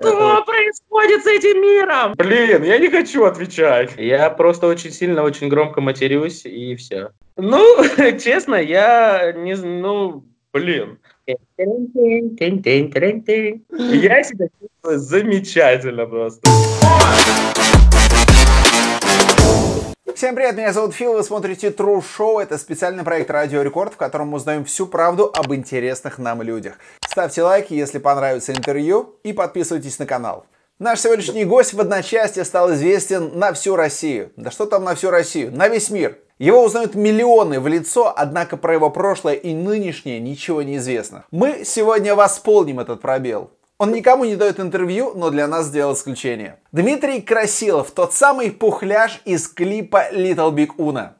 Что происходит с этим миром? Блин, я не хочу отвечать. Я просто очень сильно, очень громко матерюсь, и все. Ну, честно, я не... Ну, блин. Я себя чувствую замечательно просто. Всем привет, меня зовут Фил, вы смотрите True Show. Это специальный проект Радио Рекорд, в котором мы узнаем всю правду об интересных нам людях. Ставьте лайки, если понравится интервью, и подписывайтесь на канал. Наш сегодняшний гость в одночасье стал известен на всю Россию. Да что там на всю Россию? На весь мир. Его узнают миллионы в лицо, однако про его прошлое и нынешнее ничего не известно. Мы сегодня восполним этот пробел. Он никому не дает интервью, но для нас сделал исключение. Дмитрий Красилов, тот самый пухляж из клипа Little Big Una.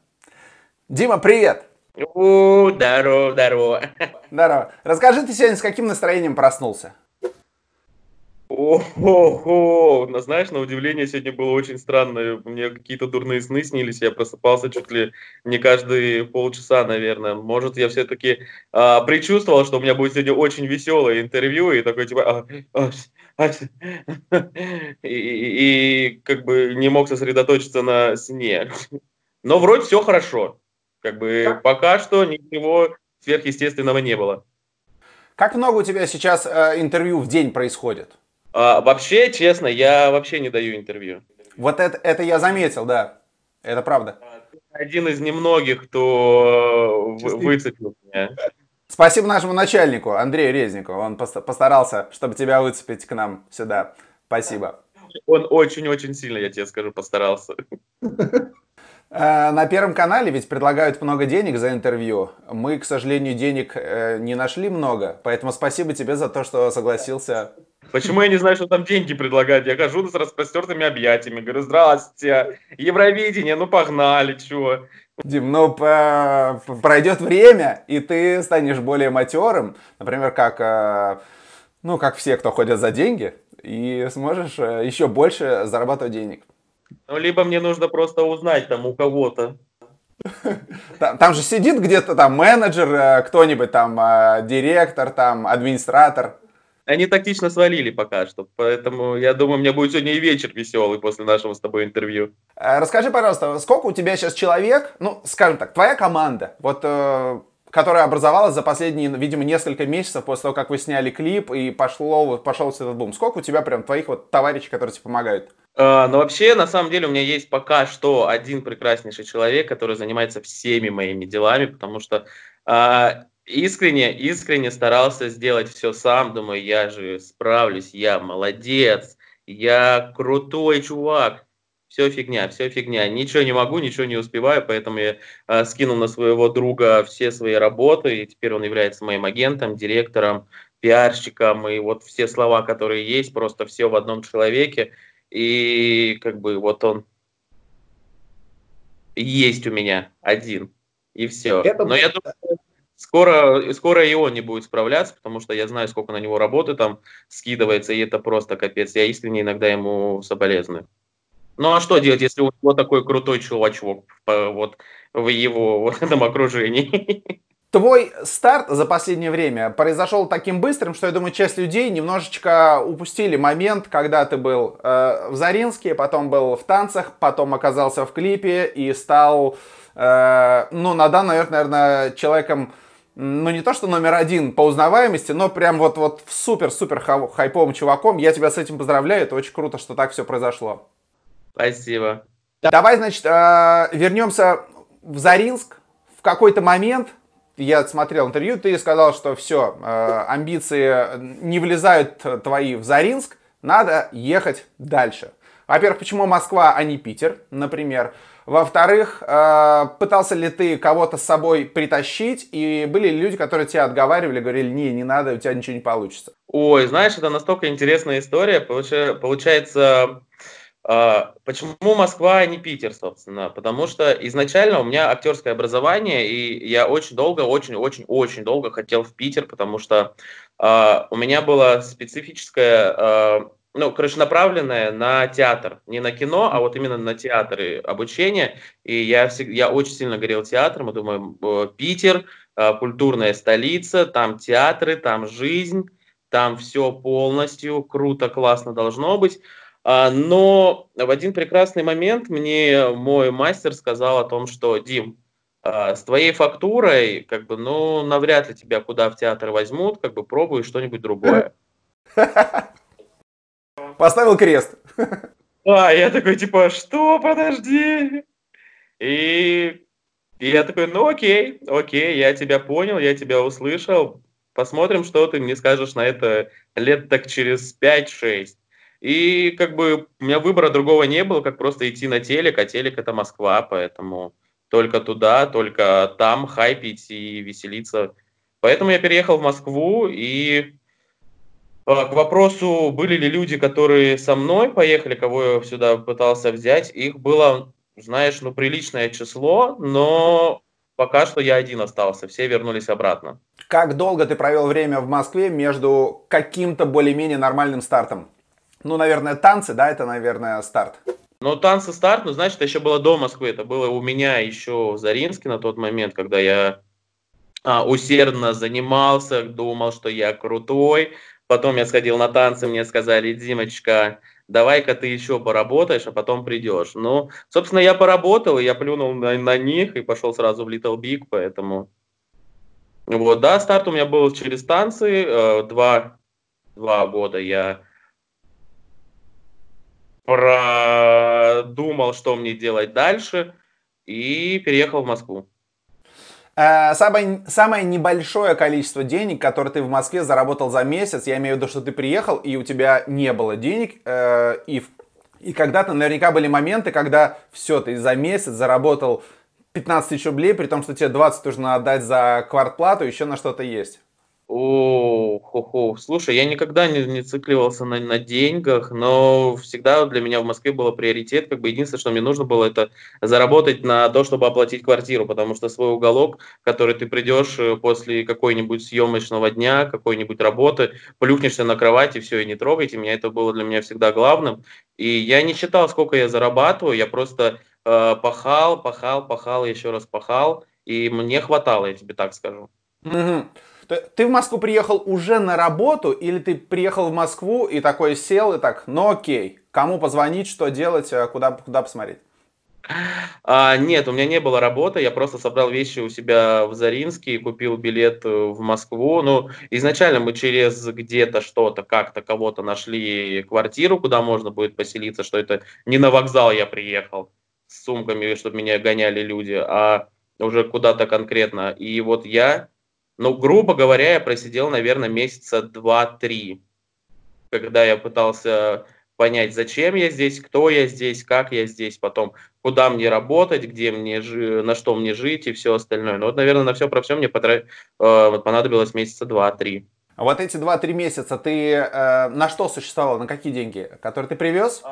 Дима, привет! У, здорово, здорово. Здорово. Расскажи, ты сегодня с каким настроением проснулся? Ого, ну, знаешь, на удивление сегодня было очень странно. Мне какие-то дурные сны снились. Я просыпался чуть ли не каждые полчаса, наверное. Может, я все-таки а, предчувствовал, что у меня будет сегодня очень веселое интервью, и такой типа... А, а, и, и, и как бы не мог сосредоточиться на сне. Но вроде все хорошо. Как бы пока что ничего сверхъестественного не было. Как много у тебя сейчас э, интервью в день происходит? А, вообще, честно, я вообще не даю интервью. Вот это, это я заметил, да. Это правда. Один из немногих, кто выцепил меня. Спасибо нашему начальнику, Андрею Резнику. Он постарался, чтобы тебя выцепить к нам сюда. Спасибо. Он очень-очень сильно, я тебе скажу, постарался. Э, на Первом канале ведь предлагают много денег за интервью. Мы, к сожалению, денег э, не нашли много, поэтому спасибо тебе за то, что согласился Почему я не знаю, что там деньги предлагают? Я хожу с распростертыми объятиями, говорю, здравствуйте, Евровидение, ну погнали, чего? Дим, ну пройдет время, и ты станешь более матерым, например, как, э, ну, как все, кто ходят за деньги, и сможешь еще больше зарабатывать денег. Ну, либо мне нужно просто узнать там у кого-то. Там, там же сидит где-то там менеджер, э, кто-нибудь там, директор, там, администратор. Они тактично свалили пока что, поэтому я думаю, у меня будет сегодня и вечер веселый после нашего с тобой интервью. Э, расскажи, пожалуйста, сколько у тебя сейчас человек, ну, скажем так, твоя команда, вот, э, которая образовалась за последние, видимо, несколько месяцев после того, как вы сняли клип и пошло, пошел этот бум. Сколько у тебя прям твоих вот товарищей, которые тебе помогают? Uh, ну, вообще, на самом деле, у меня есть пока что один прекраснейший человек, который занимается всеми моими делами, потому что uh, искренне, искренне старался сделать все сам. Думаю, я же справлюсь, я молодец, я крутой чувак. Все фигня, все фигня. Ничего не могу, ничего не успеваю, поэтому я э, скинул на своего друга все свои работы, и теперь он является моим агентом, директором, пиарщиком, и вот все слова, которые есть, просто все в одном человеке. И как бы вот он есть у меня один, и все. Это... Но я думаю, Скоро, скоро и он не будет справляться, потому что я знаю, сколько на него работы там скидывается, и это просто капец. Я искренне иногда ему соболезную. Ну а что делать, если у него такой крутой чувачок вот в его в этом окружении? Твой старт за последнее время произошел таким быстрым, что я думаю, часть людей немножечко упустили момент, когда ты был э, в Заринске, потом был в танцах, потом оказался в клипе и стал, э, ну, на данный момент, наверное, человеком ну не то что номер один по узнаваемости, но прям вот, вот супер-супер хайповым чуваком. Я тебя с этим поздравляю, это очень круто, что так все произошло. Спасибо. Давай, значит, э, вернемся в Заринск. В какой-то момент, я смотрел интервью, ты сказал, что все, э, амбиции не влезают твои в Заринск, надо ехать дальше. Во-первых, почему Москва, а не Питер, например? Во-вторых, э, пытался ли ты кого-то с собой притащить, и были ли люди, которые тебя отговаривали, говорили, не, не надо, у тебя ничего не получится? Ой, знаешь, это настолько интересная история. Получается, почему Москва, а не Питер, собственно? Потому что изначально у меня актерское образование, и я очень долго, очень-очень-очень долго хотел в Питер, потому что э, у меня была специфическая ну, короче, направленная на театр, не на кино, а вот именно на театр и обучение. И я, всегда, я очень сильно горел театром, я думаю, Питер, э, культурная столица, там театры, там жизнь, там все полностью круто, классно должно быть. А, но в один прекрасный момент мне мой мастер сказал о том, что Дим, а, с твоей фактурой, как бы, ну, навряд ли тебя куда в театр возьмут, как бы пробуй что-нибудь другое. Поставил крест. А, я такой, типа, что, подожди. И, и я такой, ну окей, окей, я тебя понял, я тебя услышал. Посмотрим, что ты мне скажешь на это лет так через 5-6. И как бы у меня выбора другого не было, как просто идти на телек, а телек это Москва, поэтому только туда, только там хайпить и веселиться. Поэтому я переехал в Москву и а, к вопросу, были ли люди, которые со мной поехали, кого я сюда пытался взять, их было, знаешь, ну, приличное число, но пока что я один остался, все вернулись обратно. Как долго ты провел время в Москве между каким-то более-менее нормальным стартом? Ну, наверное, танцы, да, это, наверное, старт. Ну, танцы старт, ну, значит, еще было до Москвы, это было у меня еще в Заринске на тот момент, когда я а, усердно занимался, думал, что я крутой, Потом я сходил на танцы, мне сказали, Димочка, давай-ка ты еще поработаешь, а потом придешь. Ну, собственно, я поработал, и я плюнул на, на них и пошел сразу в Little Big, поэтому... Вот, да, старт у меня был через танцы. Э, два, два года я продумал, что мне делать дальше, и переехал в Москву. Э, самое, самое небольшое количество денег, которое ты в Москве заработал за месяц, я имею в виду, что ты приехал, и у тебя не было денег, э, и, и когда-то наверняка были моменты, когда все, ты за месяц заработал 15 тысяч рублей, при том, что тебе 20 нужно отдать за квартплату, еще на что-то есть. О, хо -хо. слушай, я никогда не, не цикливался на, на деньгах, но всегда для меня в Москве было приоритет. Как бы единственное, что мне нужно было, это заработать на то, чтобы оплатить квартиру, потому что свой уголок, в который ты придешь э, после какой-нибудь съемочного дня, какой-нибудь работы, плюхнешься на кровать и все, и не трогайте меня. Это было для меня всегда главным. И я не считал, сколько я зарабатываю, я просто э, пахал, пахал, пахал, еще раз пахал, и мне хватало, я тебе так скажу. Угу. Ты в Москву приехал уже на работу или ты приехал в Москву и такой сел и так, ну окей, кому позвонить, что делать, э, куда, куда посмотреть? А, нет, у меня не было работы, я просто собрал вещи у себя в Заринске и купил билет э, в Москву. Ну, изначально мы через где-то что-то, как-то кого-то нашли квартиру, куда можно будет поселиться, что это не на вокзал я приехал с сумками, чтобы меня гоняли люди, а уже куда-то конкретно. И вот я ну, грубо говоря, я просидел, наверное, месяца два-три, когда я пытался понять, зачем я здесь, кто я здесь, как я здесь, потом, куда мне работать, где мне жи- на что мне жить и все остальное. Ну вот, наверное, на все про все мне потра... э, понадобилось месяца два-три. А вот эти два-три месяца ты э, на что существовал, на какие деньги, которые ты привез?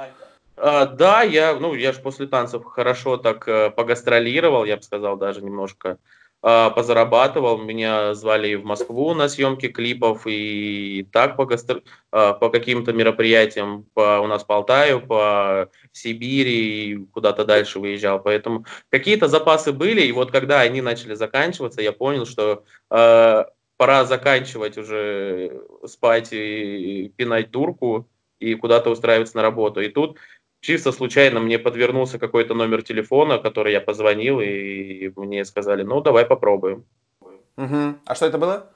А, да, я, ну, я же после танцев хорошо так э, погастролировал, я бы сказал, даже немножко позарабатывал, меня звали в Москву на съемки клипов и так по, гастр... А, по каким-то мероприятиям по... у нас по Алтаю, по Сибири и куда-то дальше выезжал. Поэтому какие-то запасы были, и вот когда они начали заканчиваться, я понял, что э, пора заканчивать уже спать и пинать дурку и куда-то устраиваться на работу. И тут чисто случайно мне подвернулся какой-то номер телефона, который я позвонил, и мне сказали, ну, давай попробуем. Угу. А что это было?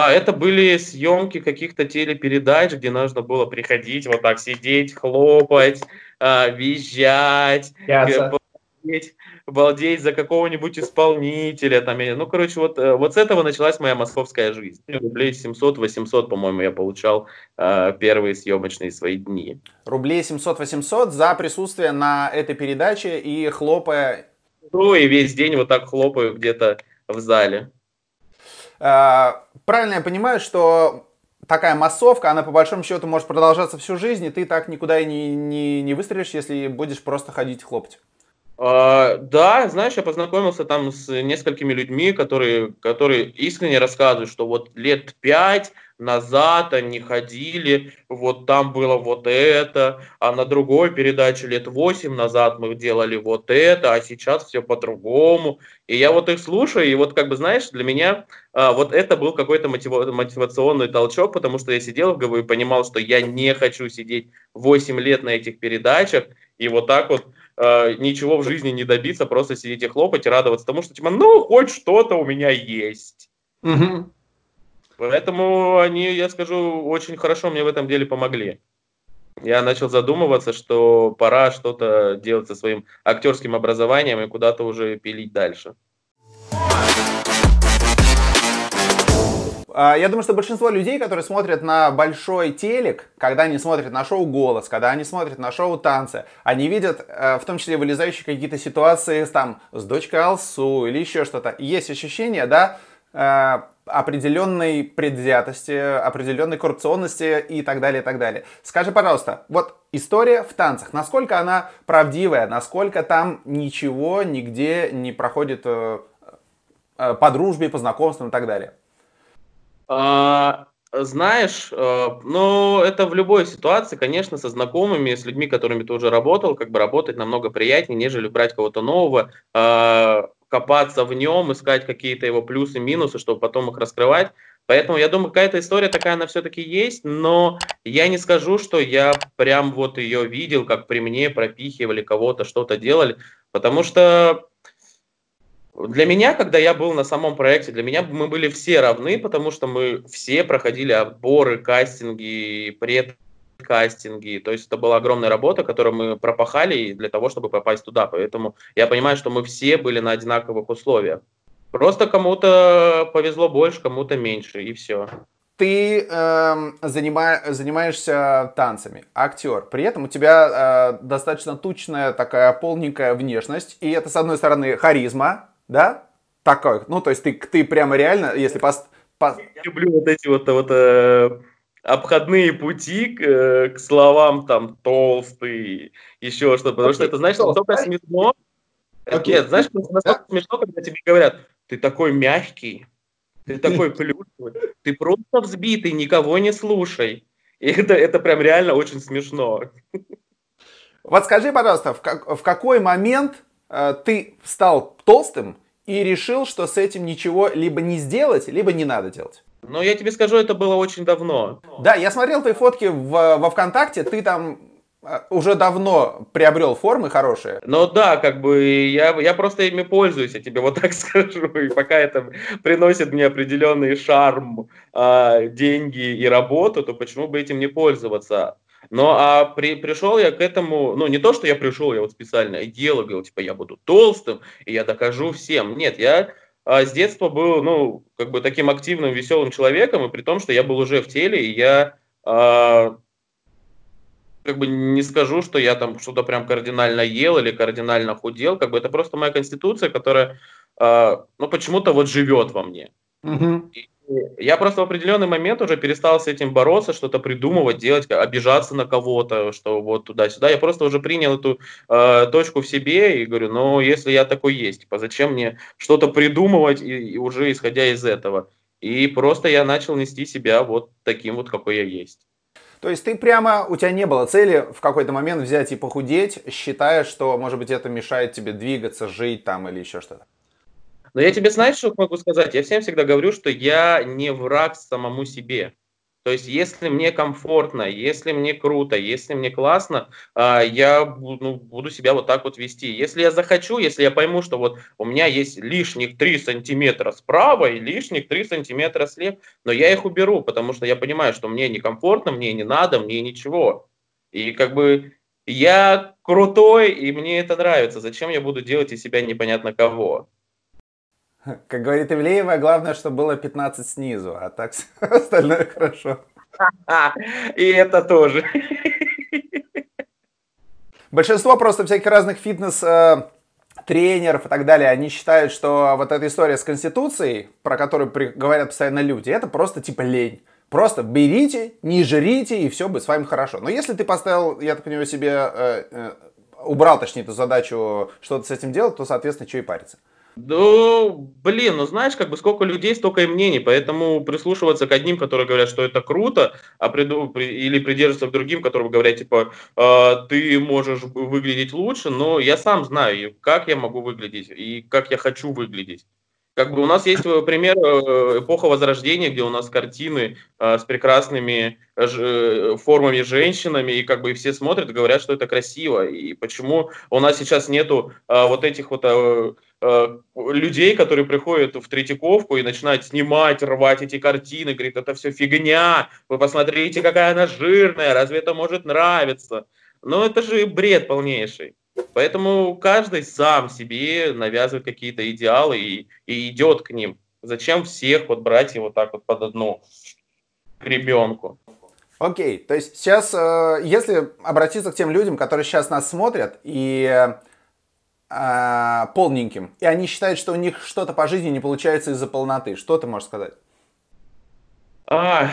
А это были съемки каких-то телепередач, где нужно было приходить, вот так сидеть, хлопать, а, визжать, балдеть за какого-нибудь исполнителя. Там, ну, короче, вот, э, вот с этого началась моя московская жизнь. Рублей 700-800, по-моему, я получал э, первые съемочные свои дни. Рублей 700-800 за присутствие на этой передаче и хлопая... Ну, и весь день вот так хлопаю где-то в зале. А, правильно я понимаю, что такая массовка, она по большому счету может продолжаться всю жизнь, и ты так никуда и не, не, не выстрелишь, если будешь просто ходить хлопать. Uh, да, знаешь, я познакомился там с несколькими людьми, которые, которые искренне рассказывают, что вот лет пять назад они ходили, вот там было вот это, а на другой передаче лет 8 назад мы делали вот это, а сейчас все по-другому. И я вот их слушаю, и вот как бы, знаешь, для меня а, вот это был какой-то мотива- мотивационный толчок, потому что я сидел в ГВ и понимал, что я не хочу сидеть 8 лет на этих передачах, и вот так вот э, ничего в жизни не добиться, просто сидеть и хлопать и радоваться тому, что типа, ну, хоть что-то у меня есть. Угу. Поэтому они, я скажу, очень хорошо мне в этом деле помогли. Я начал задумываться, что пора что-то делать со своим актерским образованием и куда-то уже пилить дальше. А, я думаю, что большинство людей, которые смотрят на большой телек, когда они смотрят на шоу «Голос», когда они смотрят на шоу «Танцы», они видят, э, в том числе вылезающие какие-то ситуации с, там, с дочкой Алсу или еще что-то. есть ощущение, да, э, определенной предвзятости, определенной коррупционности и так далее, и так далее. Скажи, пожалуйста, вот история в танцах, насколько она правдивая, насколько там ничего нигде не проходит э, по дружбе, по знакомствам и так далее? А, знаешь, э, ну, это в любой ситуации, конечно, со знакомыми, с людьми, которыми ты уже работал, как бы работать намного приятнее, нежели брать кого-то нового, а, копаться в нем, искать какие-то его плюсы, минусы, чтобы потом их раскрывать. Поэтому я думаю, какая-то история такая, она все-таки есть, но я не скажу, что я прям вот ее видел, как при мне пропихивали кого-то, что-то делали, потому что для меня, когда я был на самом проекте, для меня мы были все равны, потому что мы все проходили отборы, кастинги, предкастинги. То есть это была огромная работа, которую мы пропахали для того, чтобы попасть туда. Поэтому я понимаю, что мы все были на одинаковых условиях. Просто кому-то повезло больше, кому-то меньше, и все. Ты э, занима, занимаешься танцами, актер. При этом у тебя э, достаточно тучная такая полненькая внешность. И это, с одной стороны, харизма, да? Такой, ну, то есть ты, ты прямо реально, если пост... По... Я люблю вот эти вот, вот э, обходные пути к, э, к словам там толстый, еще что-то, потому okay. что это, знаешь, настолько смешно. Okay. Нет, знаешь, настолько yeah. смешно, когда тебе говорят, ты такой мягкий, ты такой плюшевый, ты просто взбитый, никого не слушай. И это, это прям реально очень смешно. Вот скажи, пожалуйста, в, как, в какой момент Э, ты стал толстым и решил, что с этим ничего либо не сделать, либо не надо делать. Ну, я тебе скажу, это было очень давно. Да, я смотрел твои фотки в, во ВКонтакте, ты там э, уже давно приобрел формы хорошие. Ну да, как бы я, я просто ими пользуюсь, я тебе вот так скажу. И пока это приносит мне определенный шарм, э, деньги и работу, то почему бы этим не пользоваться? Ну, а при, пришел я к этому, ну, не то, что я пришел, я вот специально делал, говорил, типа, я буду толстым, и я докажу всем. Нет, я а, с детства был, ну, как бы таким активным, веселым человеком, и при том, что я был уже в теле, и я а, как бы не скажу, что я там что-то прям кардинально ел или кардинально худел, как бы это просто моя конституция, которая, а, ну, почему-то вот живет во мне. Угу. И, я просто в определенный момент уже перестал с этим бороться, что-то придумывать, делать, обижаться на кого-то, что вот туда-сюда. Я просто уже принял эту э, точку в себе и говорю, ну, если я такой есть, типа, зачем мне что-то придумывать и, и уже исходя из этого. И просто я начал нести себя вот таким вот, какой я есть. То есть ты прямо, у тебя не было цели в какой-то момент взять и похудеть, считая, что, может быть, это мешает тебе двигаться, жить там или еще что-то? Но я тебе знаешь, что могу сказать? Я всем всегда говорю, что я не враг самому себе. То есть, если мне комфортно, если мне круто, если мне классно, а, я ну, буду себя вот так вот вести. Если я захочу, если я пойму, что вот у меня есть лишних 3 сантиметра справа и лишних 3 сантиметра слева, но я их уберу, потому что я понимаю, что мне некомфортно, мне не надо, мне ничего. И как бы я крутой, и мне это нравится. Зачем я буду делать из себя непонятно кого? Как говорит Ивлеева, главное, чтобы было 15 снизу, а так остальное хорошо. И это тоже. Большинство просто всяких разных фитнес э, тренеров и так далее, они считают, что вот эта история с Конституцией, про которую говорят постоянно люди, это просто типа лень. Просто берите, не жрите, и все будет с вами хорошо. Но если ты поставил, я так понимаю, себе, э, э, убрал, точнее, эту задачу что-то с этим делать, то, соответственно, что и париться. Ну, блин, ну знаешь, как бы сколько людей, столько и мнений, поэтому прислушиваться к одним, которые говорят, что это круто, а приду, при, или придерживаться к другим, которые говорят, типа, э, ты можешь выглядеть лучше, но я сам знаю, как я могу выглядеть и как я хочу выглядеть. Как бы у нас есть э, пример э, эпоха Возрождения, где у нас картины э, с прекрасными формами женщинами, и как бы все смотрят и говорят, что это красиво. И почему у нас сейчас нету вот этих вот людей, которые приходят в Третьяковку и начинают снимать, рвать эти картины, говорит, это все фигня, вы посмотрите, какая она жирная, разве это может нравиться? Но это же бред полнейший. Поэтому каждый сам себе навязывает какие-то идеалы и, и идет к ним. Зачем всех вот брать и вот так вот под одну гребенку? Окей, то есть сейчас, э, если обратиться к тем людям, которые сейчас нас смотрят и э, полненьким, и они считают, что у них что-то по жизни не получается из-за полноты, что ты можешь сказать? А,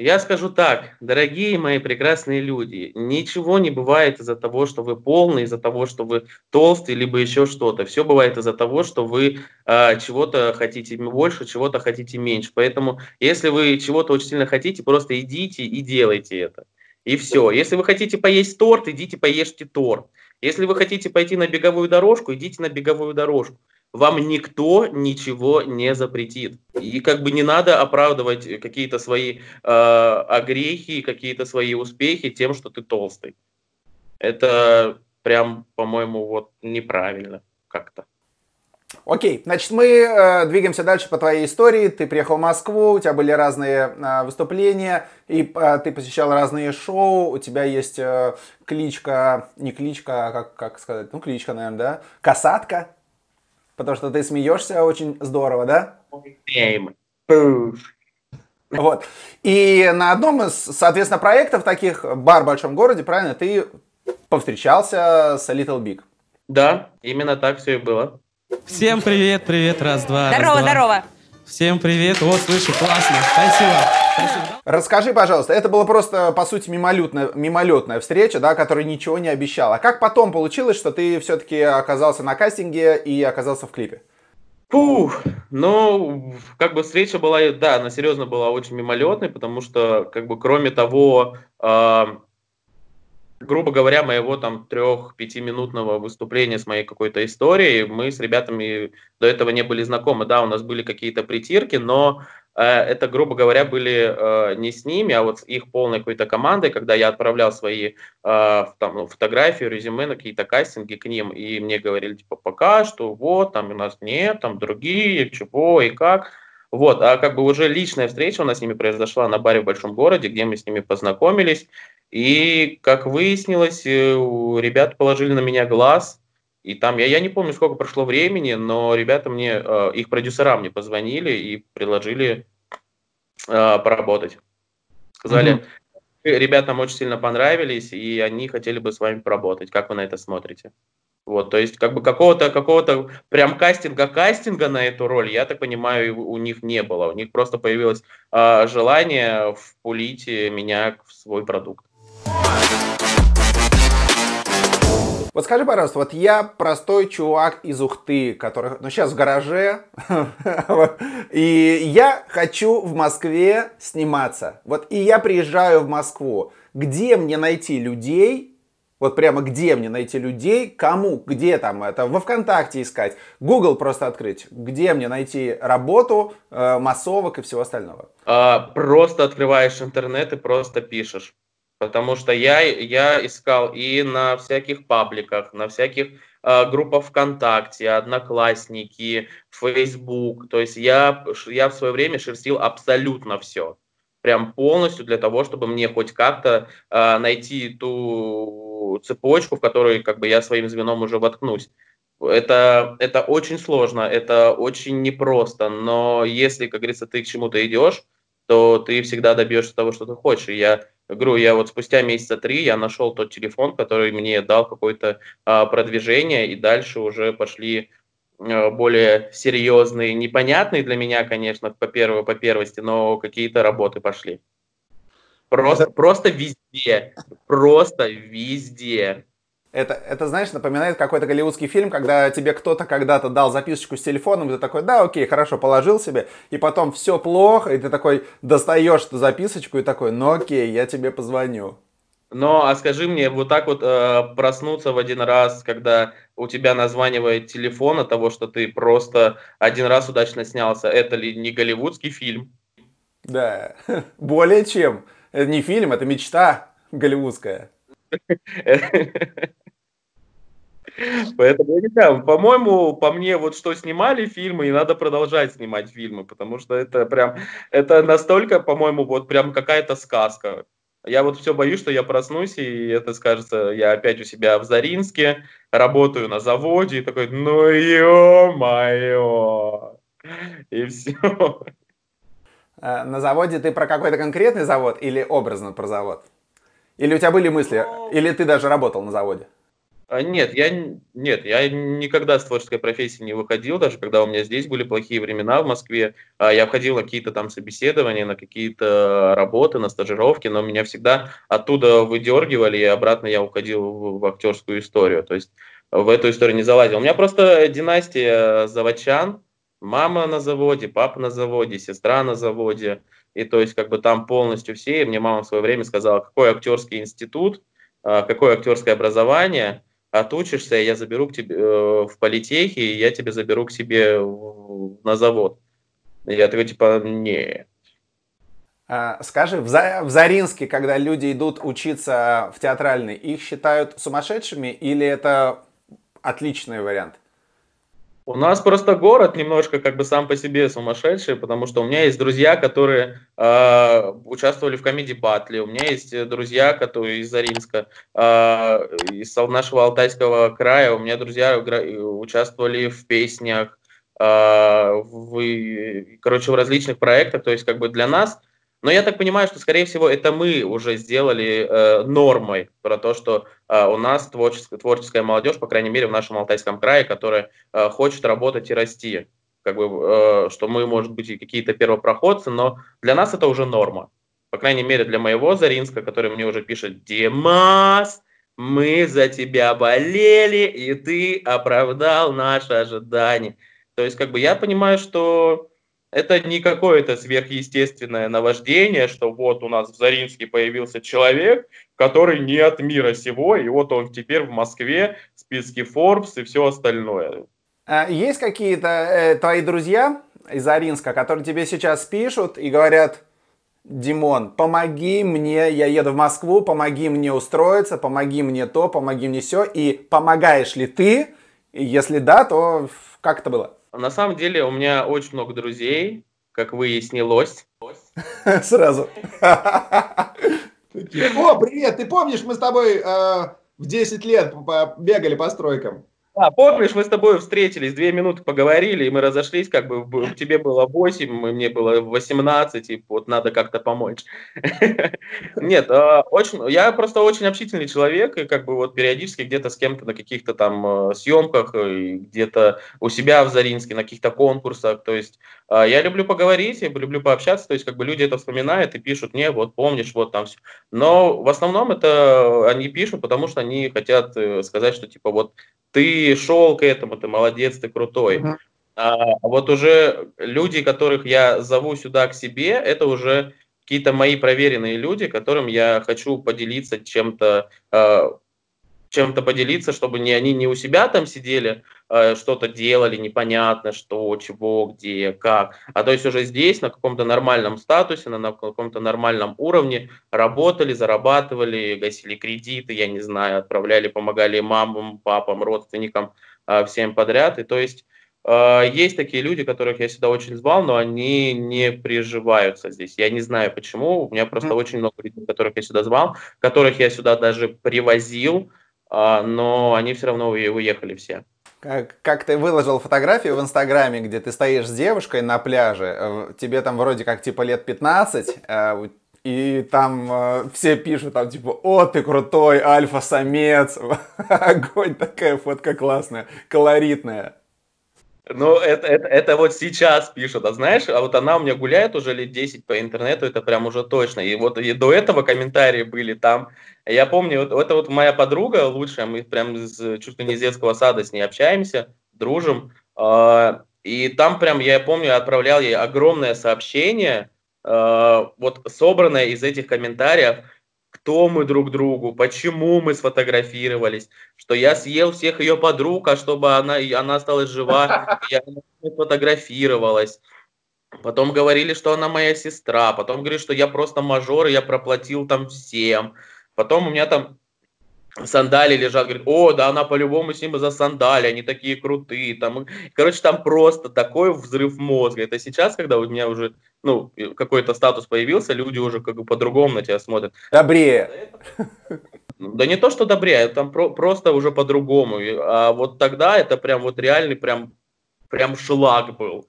я скажу так, дорогие мои прекрасные люди, ничего не бывает из-за того, что вы полный, из-за того, что вы толстый, либо еще что-то. Все бывает из-за того, что вы э, чего-то хотите больше, чего-то хотите меньше. Поэтому, если вы чего-то очень сильно хотите, просто идите и делайте это. И все. Если вы хотите поесть торт, идите поешьте торт. Если вы хотите пойти на беговую дорожку, идите на беговую дорожку вам никто ничего не запретит. И как бы не надо оправдывать какие-то свои э, огрехи, какие-то свои успехи тем, что ты толстый. Это прям, по-моему, вот неправильно как-то. Окей, значит, мы э, двигаемся дальше по твоей истории. Ты приехал в Москву, у тебя были разные э, выступления, и э, ты посещал разные шоу, у тебя есть э, кличка, не кличка, а как, как сказать, ну кличка, наверное, да? Касатка. Потому что ты смеешься очень здорово, да? Вот. И на одном из, соответственно, проектов таких, бар в большом городе, правильно, ты повстречался с Little Big. Да, именно так все и было. Всем привет, привет, раз, два. Здорово, раз, два. здорово. Всем привет. Вот, слышу, классно. Спасибо. Спасибо. Расскажи, пожалуйста, это было просто, по сути, мимолетная, мимолетная встреча, да, которая ничего не обещала. А как потом получилось, что ты все-таки оказался на кастинге и оказался в клипе? Фух, ну, как бы встреча была, да, она серьезно была очень мимолетной, потому что, как бы, кроме того, э, грубо говоря, моего там трех-пятиминутного выступления с моей какой-то историей, мы с ребятами до этого не были знакомы. Да, у нас были какие-то притирки, но э, это, грубо говоря, были э, не с ними, а вот с их полной какой-то командой, когда я отправлял свои э, там, ну, фотографии, резюме на какие-то кастинги к ним, и мне говорили, типа, пока что, вот, там у нас нет, там другие, чего и как. Вот, а как бы уже личная встреча у нас с ними произошла на баре в большом городе, где мы с ними познакомились. И, как выяснилось, э, ребята положили на меня глаз. И там, я, я не помню, сколько прошло времени, но ребята мне, э, их продюсера мне позвонили и предложили э, поработать. Сказали, mm-hmm. ребятам очень сильно понравились, и они хотели бы с вами поработать. Как вы на это смотрите? Вот, то есть, как бы какого-то какого-то прям кастинга кастинга на эту роль, я так понимаю, у них не было. У них просто появилось э, желание впулить меня в свой продукт. Вот скажи, пожалуйста, вот я простой чувак из Ухты, который, ну, сейчас в гараже, и я хочу в Москве сниматься. Вот и я приезжаю в Москву. Где мне найти людей, вот прямо где мне найти людей, кому, где там это, во ВКонтакте искать, Google просто открыть, где мне найти работу, э, массовок и всего остального? А, просто открываешь интернет и просто пишешь. Потому что я, я искал и на всяких пабликах, на всяких э, группах ВКонтакте, Одноклассники, Facebook. То есть я, я в свое время шерстил абсолютно все. Прям полностью для того, чтобы мне хоть как-то э, найти ту цепочку, в которой как бы я своим звеном уже воткнусь. Это, это очень сложно, это очень непросто, но если, как говорится, ты к чему-то идешь, то ты всегда добьешься того, что ты хочешь. И я говорю, я вот спустя месяца три я нашел тот телефон, который мне дал какое-то а, продвижение, и дальше уже пошли а, более серьезные, непонятные для меня, конечно, по, первой, по первости, но какие-то работы пошли. Просто, просто везде. Просто везде. Это, это, знаешь, напоминает какой-то голливудский фильм, когда тебе кто-то когда-то дал записочку с телефоном, и ты такой, да, окей, хорошо, положил себе, и потом все плохо, и ты такой достаешь эту записочку и такой, ну окей, я тебе позвоню. Но, а скажи мне, вот так вот э, проснуться в один раз, когда у тебя названивает телефон от того, что ты просто один раз удачно снялся, это ли не голливудский фильм? Да, более чем. Это не фильм, это мечта голливудская. Поэтому я не знаю, по-моему, по мне, вот что снимали фильмы, и надо продолжать снимать фильмы, потому что это прям, это настолько, по-моему, вот прям какая-то сказка. Я вот все боюсь, что я проснусь, и это скажется, я опять у себя в Заринске, работаю на заводе, и такой, ну ё-моё, и все. А, на заводе ты про какой-то конкретный завод или образно про завод? Или у тебя были мысли, ну. или ты даже работал на заводе? А, нет, я, нет, я никогда с творческой профессии не выходил, даже когда у меня здесь были плохие времена в Москве. А, я входил на какие-то там собеседования, на какие-то работы, на стажировки, но меня всегда оттуда выдергивали, и обратно я уходил в, актерскую историю. То есть в эту историю не залазил. У меня просто династия заводчан, мама на заводе, папа на заводе, сестра на заводе. И то есть как бы там полностью все. И мне мама в свое время сказала, какой актерский институт, а, какое актерское образование – отучишься, я заберу к тебе э, в политехе, и я тебя заберу к себе в, на завод. Я такой, типа, не. А, скажи, в, За, в Заринске, когда люди идут учиться в театральный, их считают сумасшедшими или это отличный вариант? У нас просто город немножко как бы сам по себе сумасшедший, потому что у меня есть друзья, которые э, участвовали в комедии Батли, у меня есть друзья, которые из Заринска, э, из нашего Алтайского края, у меня друзья участвовали в песнях, э, в, короче, в различных проектах, то есть как бы для нас но я так понимаю, что, скорее всего, это мы уже сделали э, нормой про то, что э, у нас творческая, творческая молодежь, по крайней мере, в нашем Алтайском крае, которая э, хочет работать и расти. Как бы, э, что мы, может быть, и какие-то первопроходцы, но для нас это уже норма. По крайней мере, для моего Заринска, который мне уже пишет «Димас, мы за тебя болели, и ты оправдал наши ожидания». То есть, как бы, я понимаю, что это не какое-то сверхъестественное наваждение, что вот у нас в Заринске появился человек, который не от мира сего, и вот он теперь в Москве, в списке Forbes и все остальное. А есть какие-то э, твои друзья из Заринска, которые тебе сейчас пишут и говорят, Димон, помоги мне, я еду в Москву, помоги мне устроиться, помоги мне то, помоги мне все, и помогаешь ли ты? Если да, то как это было? На самом деле у меня очень много друзей, как выяснилось. Сразу. О, привет! Ты помнишь, мы с тобой э, в 10 лет бегали по стройкам? А, помнишь, мы с тобой встретились, две минуты поговорили, и мы разошлись, как бы тебе было 8, мне было 18, и вот надо как-то помочь. Нет, а, очень, я просто очень общительный человек, и как бы вот периодически где-то с кем-то на каких-то там э, съемках, где-то у себя в Заринске, на каких-то конкурсах, то есть а, я люблю поговорить, я люблю пообщаться, то есть как бы люди это вспоминают и пишут мне, вот помнишь, вот там все. Но в основном это они пишут, потому что они хотят э, сказать, что типа вот ты шел к этому, ты молодец, ты крутой. Uh-huh. А вот уже люди, которых я зову сюда к себе, это уже какие-то мои проверенные люди, которым я хочу поделиться чем-то, э, чем-то поделиться, чтобы не они не у себя там сидели, э, что-то делали, непонятно что, чего, где, как, а то есть уже здесь на каком-то нормальном статусе, на, на каком-то нормальном уровне работали, зарабатывали, гасили кредиты, я не знаю, отправляли, помогали мамам, папам, родственникам, э, всем подряд, и то есть э, есть такие люди, которых я сюда очень звал, но они не приживаются здесь. Я не знаю почему. У меня просто mm-hmm. очень много людей, которых я сюда звал, которых я сюда даже привозил, но они все равно уехали все. Как, как ты выложил фотографию в Инстаграме, где ты стоишь с девушкой на пляже, э, тебе там вроде как типа лет 15, э, и там э, все пишут там типа, о, ты крутой, альфа-самец, огонь, такая фотка классная, колоритная. Ну, это, это, это вот сейчас пишут, а знаешь, а вот она у меня гуляет уже лет 10 по интернету, это прям уже точно. И вот и до этого комментарии были там. Я помню, вот это вот моя подруга лучшая, мы прям с, чуть ли не с детского сада с ней общаемся, дружим. Э, и там прям, я помню, отправлял ей огромное сообщение, э, вот собранное из этих комментариев, кто мы друг другу, почему мы сфотографировались, что я съел всех ее подруг, а чтобы она, она осталась жива, я фотографировалась. Потом говорили, что она моя сестра, потом говорили, что я просто мажор, и я проплатил там всем. Потом у меня там сандали лежат, говорит, о, да она по-любому с ним за сандали, они такие крутые, там, короче, там просто такой взрыв мозга. Это сейчас, когда у меня уже, ну, какой-то статус появился, люди уже как бы по-другому на тебя смотрят. Добрее. Да не то, что добрее, там про- просто уже по-другому. А вот тогда это прям вот реальный прям, прям шлак был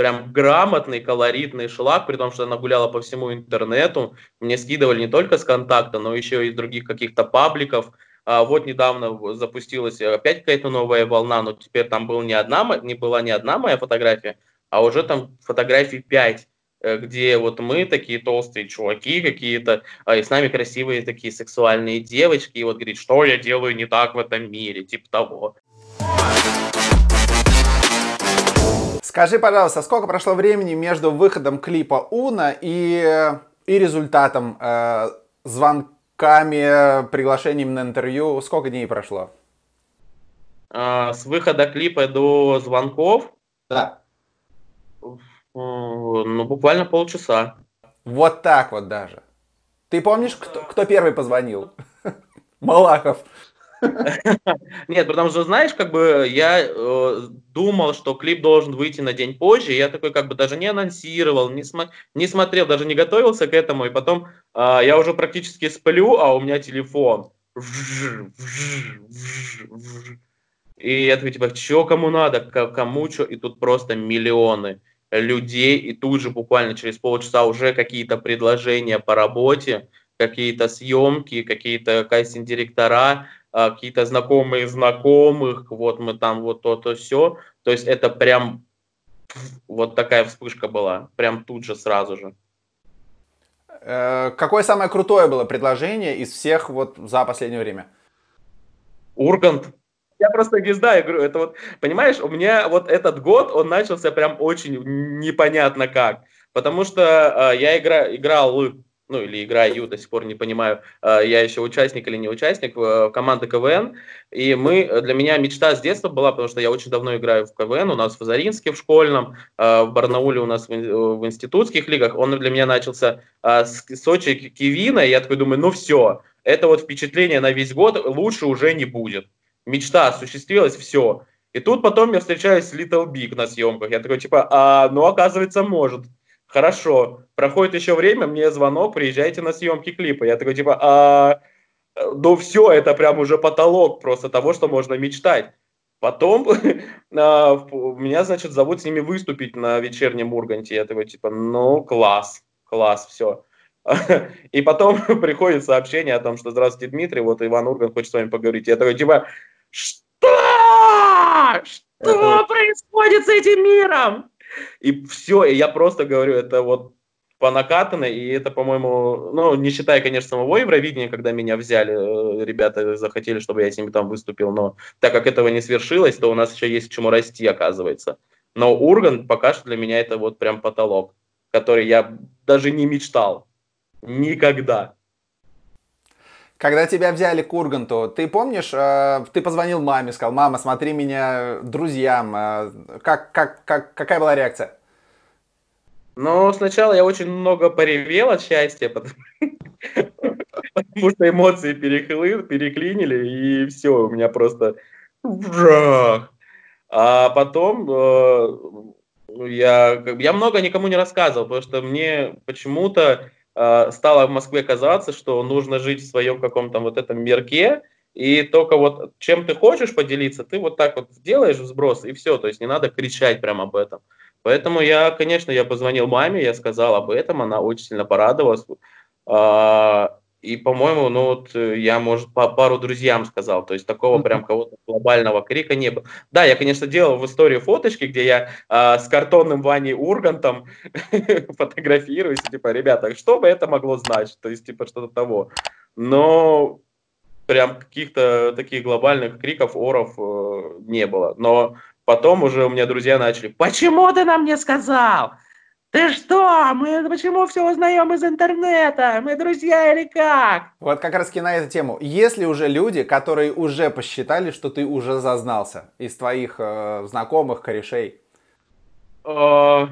прям грамотный, колоритный шлак, при том, что она гуляла по всему интернету. Мне скидывали не только с контакта, но еще и из других каких-то пабликов. А вот недавно запустилась опять какая-то новая волна, но теперь там был не одна, не была не одна моя фотография, а уже там фотографий 5 э, где вот мы такие толстые чуваки какие-то, а и с нами красивые такие сексуальные девочки, и вот говорит, что я делаю не так в этом мире, типа того. Скажи, пожалуйста, сколько прошло времени между выходом клипа Уна и, и результатом э, звонками, приглашением на интервью? Сколько дней прошло? А, с выхода клипа до звонков? Да. Ну, буквально полчаса. Вот так вот даже. Ты помнишь, кто, кто первый позвонил? Малахов. Нет, потому что, знаешь, как бы я э, думал, что клип должен выйти на день позже, я такой как бы даже не анонсировал, не, смо- не смотрел, даже не готовился к этому, и потом э, я уже практически сплю, а у меня телефон. И я такой, типа, что кому надо, кому что, и тут просто миллионы людей, и тут же буквально через полчаса уже какие-то предложения по работе, какие-то съемки, какие-то кастинг-директора, какие-то знакомые знакомых, вот мы там вот то-то все. То есть это прям вот такая вспышка была, прям тут же сразу же. Э, какое самое крутое было предложение из всех вот за последнее время? Ургант. Я просто не знаю, говорю, это вот, понимаешь, у меня вот этот год, он начался прям очень непонятно как. Потому что э, я игра, играл ну или играю, до сих пор не понимаю, э, я еще участник или не участник э, команды КВН. И мы, э, для меня мечта с детства была, потому что я очень давно играю в КВН, у нас в Заринске в школьном, в Барнауле у нас в институтских лигах. Он для меня начался с Сочи Кивина, и я такой думаю, ну все, это вот впечатление на весь год лучше уже не будет. Мечта осуществилась, все. И тут потом я встречаюсь с Little Big на съемках. Я такой, типа, а, ну, оказывается, может. Хорошо, проходит еще время, мне звонок, приезжайте на съемки клипа. Я такой, типа, а, ну все, это прям уже потолок просто того, что можно мечтать. Потом а, меня, значит, зовут с ними выступить на вечернем Урганте. Я такой, типа, ну, класс, класс, все. И потом приходит сообщение о том, что здравствуйте, Дмитрий, вот Иван Ургант хочет с вами поговорить. Я такой, типа, что? Что происходит с этим миром? И все, и я просто говорю, это вот по накатанной, и это, по-моему, ну, не считая, конечно, самого Евровидения, когда меня взяли, э, ребята захотели, чтобы я с ними там выступил, но так как этого не свершилось, то у нас еще есть чему расти, оказывается. Но Урган пока что для меня это вот прям потолок, который я даже не мечтал. Никогда. Когда тебя взяли к Урганту, ты помнишь, э, ты позвонил маме, сказал, мама, смотри меня друзьям. Э, как, как, как, какая была реакция? Ну, сначала я очень много поревел от счастья, потому, что эмоции переклинили, и все, у меня просто. А потом э, я, я много никому не рассказывал, потому что мне почему-то стало в Москве казаться, что нужно жить в своем каком-то вот этом мирке, и только вот чем ты хочешь поделиться, ты вот так вот делаешь взброс, и все, то есть не надо кричать прямо об этом. Поэтому я, конечно, я позвонил маме, я сказал об этом, она очень сильно порадовалась. А, и, по-моему, ну вот э, я, может, по пару друзьям сказал, то есть такого прям кого-то глобального крика не было. Да, я, конечно, делал в истории фоточки, где я а, с картонным Ваней Ургантом фотографируюсь, типа, ребята, что бы это могло значить, то есть, типа, что-то того. Но прям каких-то таких глобальных криков, оров э, не было. Но потом уже у меня друзья начали, почему ты нам не сказал? Ты что? Мы почему все узнаем из интернета? Мы друзья или как? Вот как раз на эту тему. Есть ли уже люди, которые уже посчитали, что ты уже зазнался из твоих э, знакомых, корешей? Э,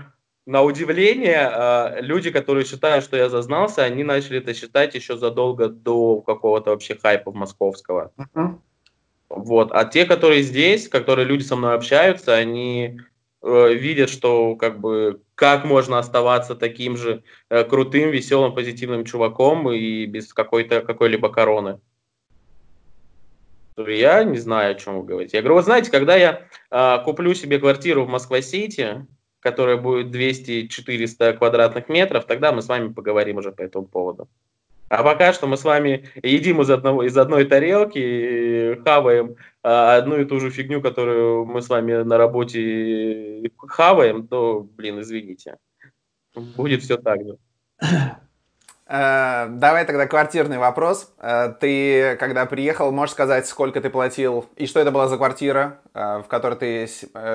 на удивление, э, люди, которые считают, что я зазнался, они начали это считать еще задолго до какого-то вообще хайпа московского. Uh-huh. Вот. А те, которые здесь, которые люди со мной общаются, они Э, видят, что как бы как можно оставаться таким же э, крутым, веселым, позитивным чуваком и без какой-то какой-либо короны. Я не знаю, о чем вы говорите. Я говорю, вот знаете, когда я э, куплю себе квартиру в Москва-Сити, которая будет 200-400 квадратных метров, тогда мы с вами поговорим уже по этому поводу. А пока что мы с вами едим из, одного, из одной тарелки, хаваем одну и ту же фигню, которую мы с вами на работе хаваем, то, блин, извините. Будет все так же. Э, давай тогда квартирный вопрос. Э, ты, когда приехал, можешь сказать, сколько ты платил и что это была за квартира, э, в которой ты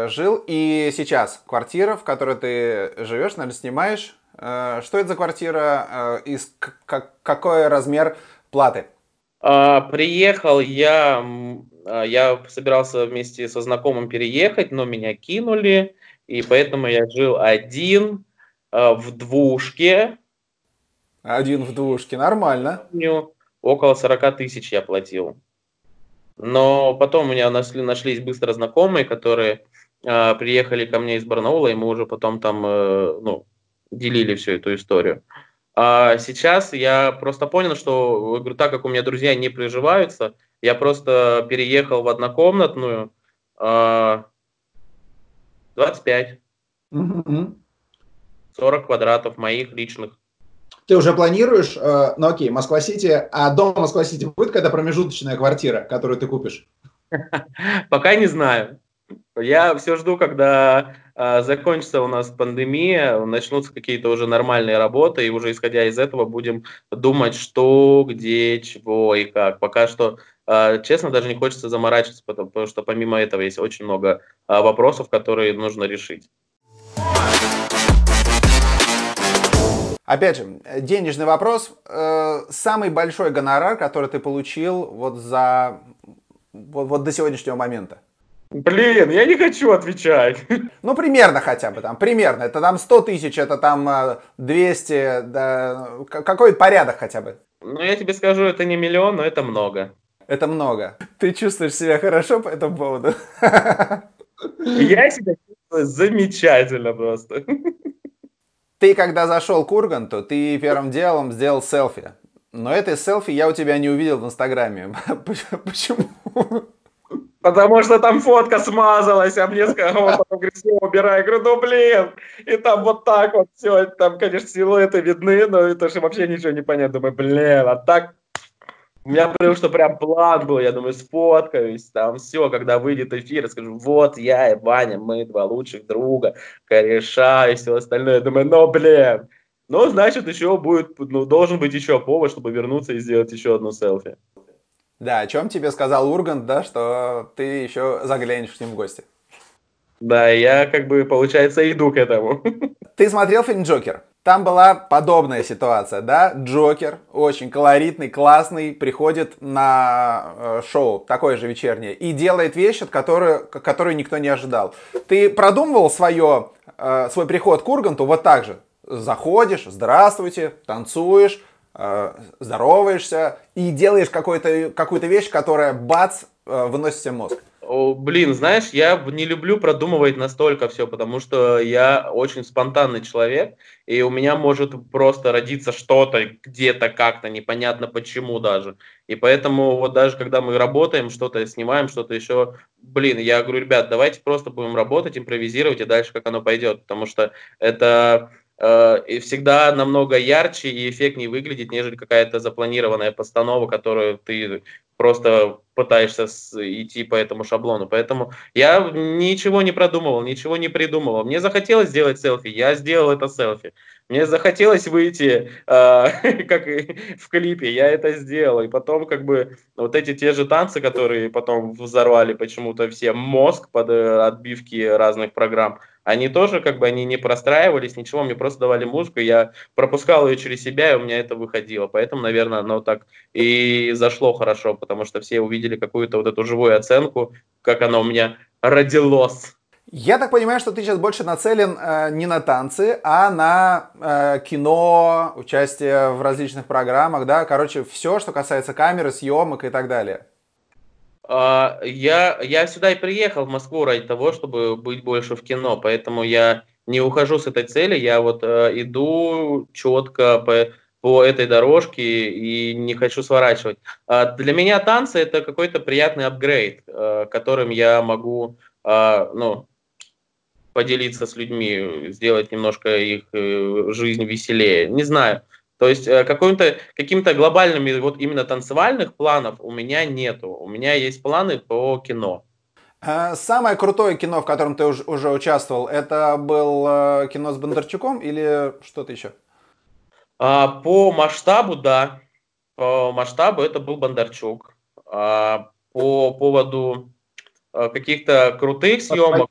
жил, и сейчас квартира, в которой ты живешь, наверное, снимаешь, что это за квартира и какой размер платы? А, приехал я, а, я собирался вместе со знакомым переехать, но меня кинули, и поэтому я жил один э, в двушке. Один в двушке, нормально. Около 40 тысяч я платил. Но потом у меня нашли, нашлись быстро знакомые, которые э, приехали ко мне из Барнаула, и мы уже потом там, э, ну, делили всю эту историю. А сейчас я просто понял, что, говорю, так как у меня друзья не приживаются, я просто переехал в однокомнатную, 25. Угу. 40 квадратов моих личных. Ты уже планируешь, э, ну окей, Москва-Сити, а дом Москва-Сити будет когда промежуточная квартира, которую ты купишь? Пока не знаю. Я все жду, когда э, закончится у нас пандемия, начнутся какие-то уже нормальные работы, и уже исходя из этого будем думать, что, где, чего и как. Пока что, э, честно, даже не хочется заморачиваться, потому, что помимо этого есть очень много э, вопросов, которые нужно решить. Опять же, денежный вопрос. Э, самый большой гонорар, который ты получил вот за вот, вот до сегодняшнего момента? Блин, я не хочу отвечать. Ну, примерно хотя бы там, примерно. Это там 100 тысяч, это там 200, э, да, какой порядок хотя бы. Ну, я тебе скажу, это не миллион, но это много. Это много. Ты чувствуешь себя хорошо по этому поводу? Я себя чувствую замечательно просто. Ты, когда зашел к Урганту, ты первым делом сделал селфи. Но этой селфи я у тебя не увидел в Инстаграме. Почему? Потому что там фотка смазалась, а мне сказал, потом говорит, все, убирай. Я говорю, ну блин. И там вот так вот все, там, конечно, силуэты видны, но это же вообще ничего не понятно. Думаю, блин, а так у меня потому что прям план был, я думаю, сфоткаюсь, там все, когда выйдет эфир, скажу, вот я и Ваня, мы два лучших друга, кореша и все остальное. Я думаю, ну блин, ну значит еще будет, ну должен быть еще повод, чтобы вернуться и сделать еще одну селфи. Да, о чем тебе сказал Ургант, да, что ты еще заглянешь к ним в гости. Да, я как бы, получается, иду к этому. Ты смотрел фильм «Джокер»? Там была подобная ситуация, да? Джокер, очень колоритный, классный, приходит на э, шоу, такое же вечернее, и делает вещь, от которой, которую никто не ожидал. Ты продумывал свое, э, свой приход к Урганту вот так же? Заходишь, здравствуйте, танцуешь, здороваешься и делаешь какую-то какую-то вещь, которая бац э, выносит себе мозг. Блин, знаешь, я не люблю продумывать настолько все, потому что я очень спонтанный человек, и у меня может просто родиться что-то где-то как-то, непонятно почему даже. И поэтому вот даже когда мы работаем, что-то снимаем, что-то еще, блин, я говорю, ребят, давайте просто будем работать, импровизировать, и дальше как оно пойдет, потому что это э, и всегда намного ярче и эффектнее выглядит, нежели какая-то запланированная постанова, которую ты просто пытаешься идти по этому шаблону. Поэтому я ничего не продумывал, ничего не придумывал. Мне захотелось сделать селфи, я сделал это селфи. Мне захотелось выйти, э, как в клипе, я это сделал. И потом как бы вот эти те же танцы, которые потом взорвали почему-то все мозг под э, отбивки разных программ, они тоже как бы они не простраивались, ничего, мне просто давали музыку, я пропускал ее через себя, и у меня это выходило. Поэтому, наверное, оно так и зашло хорошо, потому что все увидели какую-то вот эту живую оценку, как оно у меня родилось. Я так понимаю, что ты сейчас больше нацелен э, не на танцы, а на э, кино, участие в различных программах, да, короче, все, что касается камеры, съемок и так далее. А, я, я сюда и приехал в Москву ради того, чтобы быть больше в кино, поэтому я не ухожу с этой цели, я вот э, иду четко по, по этой дорожке и не хочу сворачивать. А для меня танцы это какой-то приятный апгрейд, э, которым я могу, э, ну, поделиться с людьми, сделать немножко их э, жизнь веселее. Не знаю. То есть э, каким-то каким-то глобальными вот именно танцевальных планов у меня нету. У меня есть планы по кино. Э, самое крутое кино, в котором ты уже участвовал, это был кино с Бондарчуком или что-то еще? А, по масштабу, да. По масштабу это был Бондарчук. А, по поводу каких-то крутых съемок,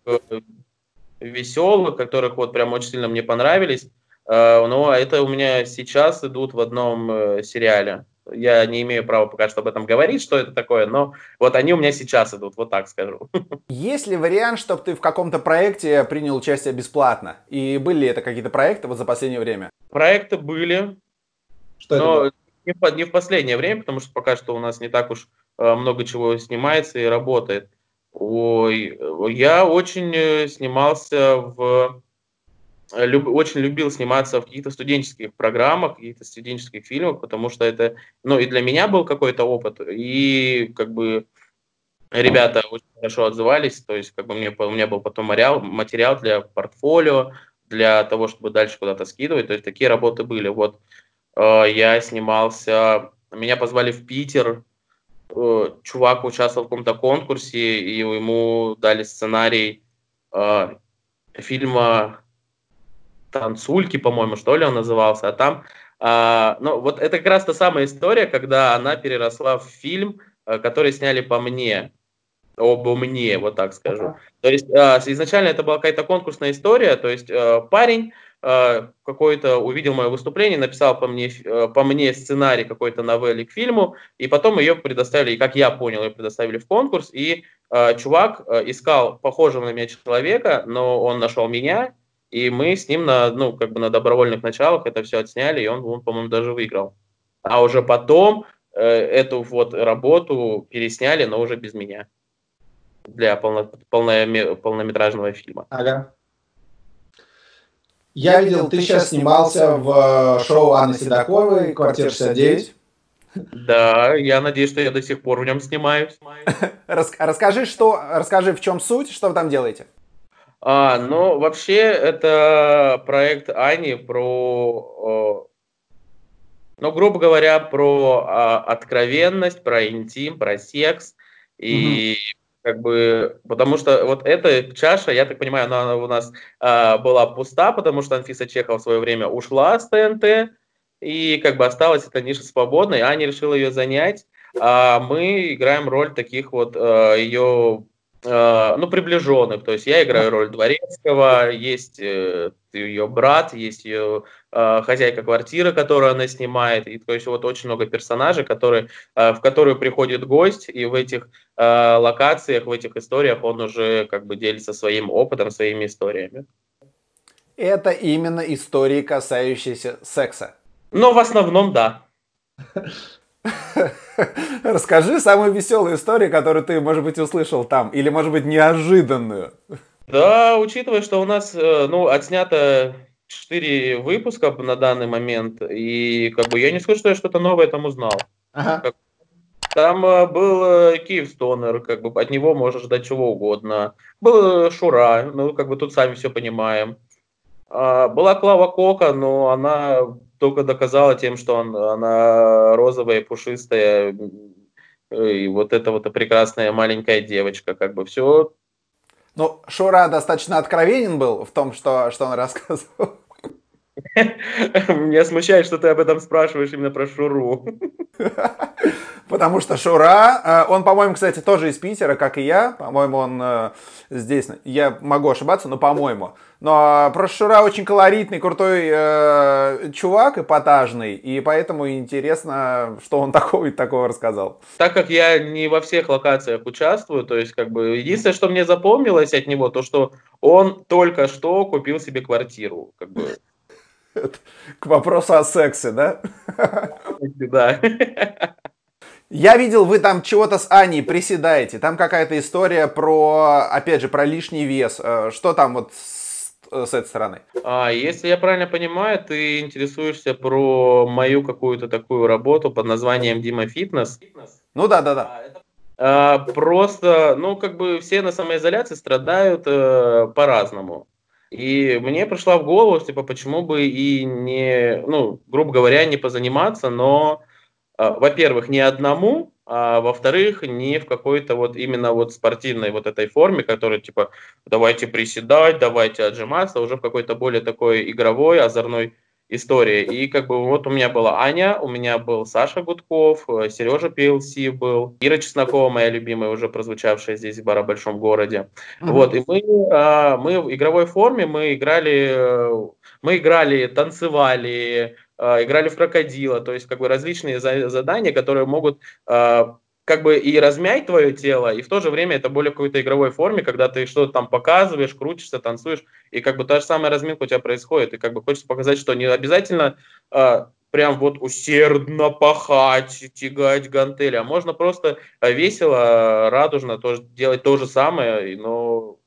веселых, которых вот прям очень сильно мне понравились. Э, но это у меня сейчас идут в одном э, сериале. Я не имею права пока что об этом говорить, что это такое, но вот они у меня сейчас идут, вот так скажу. Есть ли вариант, чтобы ты в каком-то проекте принял участие бесплатно? И были ли это какие-то проекты вот за последнее время? Проекты были, что но не в, не в последнее время, потому что пока что у нас не так уж э, много чего снимается и работает. Ой, я очень снимался в люб, очень любил сниматься в каких-то студенческих программах, каких-то студенческих фильмах, потому что это, ну, и для меня был какой-то опыт, и как бы ребята очень хорошо отзывались, то есть как бы мне, у меня был потом материал, материал для портфолио, для того, чтобы дальше куда-то скидывать, то есть такие работы были. Вот э, я снимался, меня позвали в Питер, Э, чувак участвовал в каком-то конкурсе, и ему дали сценарий э, фильма «Танцульки», по-моему, что ли он назывался, а там, э, ну, вот это как раз та самая история, когда она переросла в фильм, э, который сняли по мне, обо мне, вот так скажу. То есть э, изначально это была какая-то конкурсная история, то есть э, парень Э, какой-то увидел мое выступление, написал по мне, э, по мне сценарий какой-то новелли к фильму, и потом ее предоставили, и как я понял, ее предоставили в конкурс, и э, чувак э, искал похожего на меня человека, но он нашел меня, и мы с ним на, ну, как бы на добровольных началах это все отсняли, и он, он по-моему, даже выиграл. А уже потом э, эту вот работу пересняли, но уже без меня для полно, полно, полнометражного фильма. Ага. Я видел, ты сейчас снимался в э, шоу Анны Седоковой «Квартира 69». Да, я надеюсь, что я до сих пор в нем снимаюсь. Расскажи, что, расскажи, в чем суть, что вы там делаете? А, ну, вообще, это проект Ани про, ну, грубо говоря, про а, откровенность, про интим, про секс. И угу как бы, потому что вот эта чаша, я так понимаю, она у нас а, была пуста, потому что Анфиса Чехова в свое время ушла с ТНТ, и как бы осталась эта ниша свободной, Аня решила ее занять, а мы играем роль таких вот а, ее Э, ну, приближенных. То есть я играю роль дворецкого, есть э, ее брат, есть ее э, хозяйка квартиры, которую она снимает. И то есть вот очень много персонажей, которые, в которую приходит гость, и в этих локациях, в этих историях он уже как бы делится своим опытом, своими историями. Это именно истории, касающиеся секса. Ну, в основном, да. Расскажи самую веселую историю, которую ты, может быть, услышал там, или, может быть, неожиданную. Да, учитывая, что у нас, э, ну, отснято 4 выпуска на данный момент, и как бы я не скажу, что я что-то новое там узнал. Ага. Там э, был э, Киев Стонер, как бы от него можно ждать чего угодно. Был Шура, ну, как бы тут сами все понимаем. А, была Клава Кока, но она только доказала тем, что он, она розовая, пушистая, и вот эта вот прекрасная маленькая девочка, как бы все. Ну, Шура достаточно откровенен был в том, что, что он рассказывал. Меня смущает, что ты об этом спрашиваешь именно про Шуру. Потому что Шура, э, он, по-моему, кстати, тоже из Питера, как и я. По-моему, он э, здесь, я могу ошибаться, но по-моему. Но просто Шура очень колоритный, крутой э, чувак, эпатажный, и поэтому интересно, что он такого и такого рассказал. Так как я не во всех локациях участвую, то есть, как бы, единственное, что мне запомнилось от него, то, что он только что купил себе квартиру, как бы. К вопросу о сексе, да? Да. Я видел, вы там чего-то с Аней приседаете. Там какая-то история про, опять же, про лишний вес. Э, что там вот с, с этой стороны? А, если я правильно понимаю, ты интересуешься про мою какую-то такую работу под названием Дима Фитнес. Ну да, да, да. А, просто, ну, как бы все на самоизоляции страдают э, по-разному. И мне пришла в голову, типа, почему бы и не, ну, грубо говоря, не позаниматься, но а, во-первых, не одному, а во-вторых, не в какой-то вот именно вот спортивной вот этой форме, которая типа давайте приседать, давайте отжиматься, уже в какой-то более такой игровой, озорной истории. И как бы вот у меня была Аня, у меня был Саша Гудков, Сережа PLC был, Ира Чеснокова, моя любимая, уже прозвучавшая здесь в Бара Большом городе. Mm-hmm. Вот, и мы, а, мы в игровой форме, мы играли, мы играли, танцевали, а, играли в крокодила, то есть как бы различные задания, которые могут а, как бы и размять твое тело, и в то же время это более какой-то игровой форме, когда ты что-то там показываешь, крутишься, танцуешь, и как бы та же самая разминка у тебя происходит, и как бы хочется показать, что не обязательно э, прям вот усердно пахать, тягать гантели, а можно просто весело, радужно тоже делать то же самое, но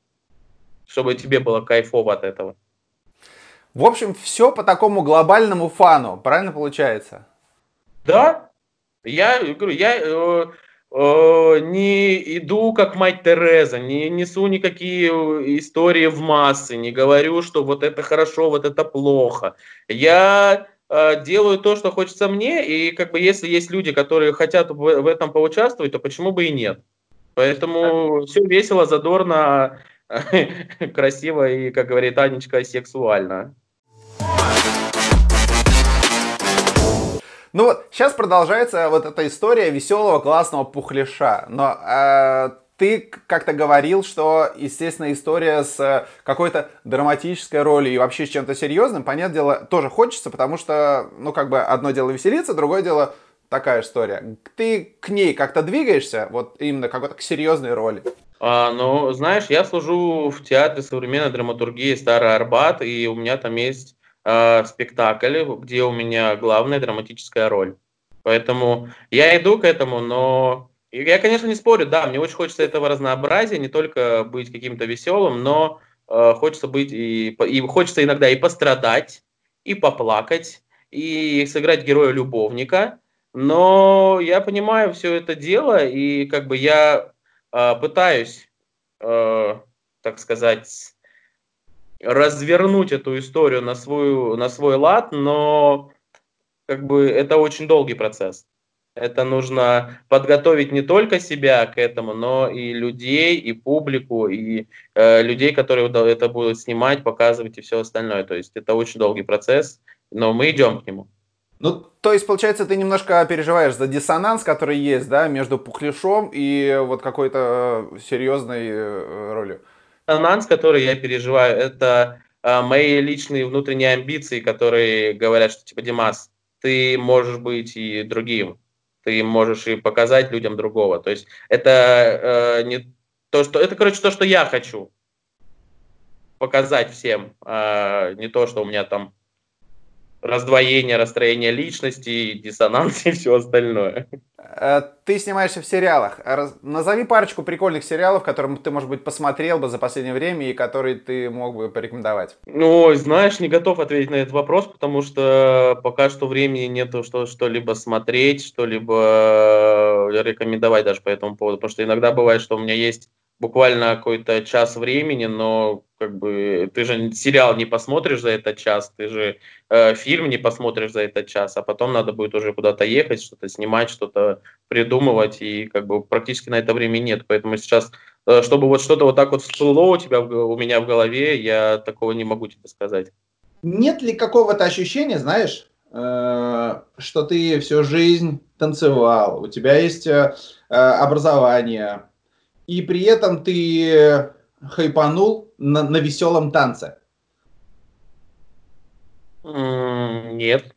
чтобы тебе было кайфово от этого. В общем, все по такому глобальному фану, правильно получается? Да, я говорю, я э, э, не иду как мать Тереза, не несу никакие истории в массы, не говорю, что вот это хорошо, вот это плохо. Я э, делаю то, что хочется мне, и как бы если есть люди, которые хотят в, в этом поучаствовать, то почему бы и нет? Поэтому все весело, задорно, красиво и, как говорит Анечка, сексуально. Ну вот, сейчас продолжается вот эта история веселого, классного пухляша. Но э, ты как-то говорил, что, естественно, история с какой-то драматической ролью и вообще с чем-то серьезным, понятное дело, тоже хочется, потому что, ну, как бы одно дело веселиться, другое дело такая история. Ты к ней как-то двигаешься, вот именно какой-то к серьезной роли? А, ну, знаешь, я служу в театре современной драматургии Старый Арбат, и у меня там есть э, спектакль, где у меня главная драматическая роль. Поэтому я иду к этому, но я, конечно, не спорю, да, мне очень хочется этого разнообразия, не только быть каким-то веселым, но э, хочется быть и, и хочется иногда и пострадать, и поплакать, и сыграть героя-любовника. Но я понимаю все это дело, и как бы я э, пытаюсь, э, так сказать, развернуть эту историю на, свою, на свой лад, но как бы это очень долгий процесс. Это нужно подготовить не только себя к этому, но и людей, и публику, и э, людей, которые это будут снимать, показывать и все остальное. То есть это очень долгий процесс, но мы идем к нему. Ну, то есть, получается, ты немножко переживаешь за диссонанс, который есть, да, между пухляшом и вот какой-то э, серьезной э, ролью диссонанс, который я переживаю, это э, мои личные внутренние амбиции, которые говорят, что типа, Димас, ты можешь быть и другим, ты можешь и показать людям другого. То есть это э, не то, что это, короче, то, что я хочу показать всем, э, не то, что у меня там раздвоение, расстроение личности, диссонанс и все остальное. Э, ты снимаешься в сериалах. Назови парочку прикольных сериалов, которые ты, может быть, посмотрел бы за последнее время и которые ты мог бы порекомендовать. Ну, знаешь, не готов ответить на этот вопрос, потому что пока что времени нету что, что-либо смотреть, что-либо э, рекомендовать даже по этому поводу. Потому что иногда бывает, что у меня есть буквально какой-то час времени, но как бы ты же сериал не посмотришь за этот час, ты же э, фильм не посмотришь за этот час, а потом надо будет уже куда-то ехать, что-то снимать, что-то придумывать, и как бы практически на это время нет. Поэтому сейчас, э, чтобы вот что-то вот так вот всплыло у тебя, у меня в голове, я такого не могу тебе сказать. Нет ли какого-то ощущения, знаешь, э, что ты всю жизнь танцевал, у тебя есть э, э образование, и при этом ты хайпанул на, на веселом танце? Нет.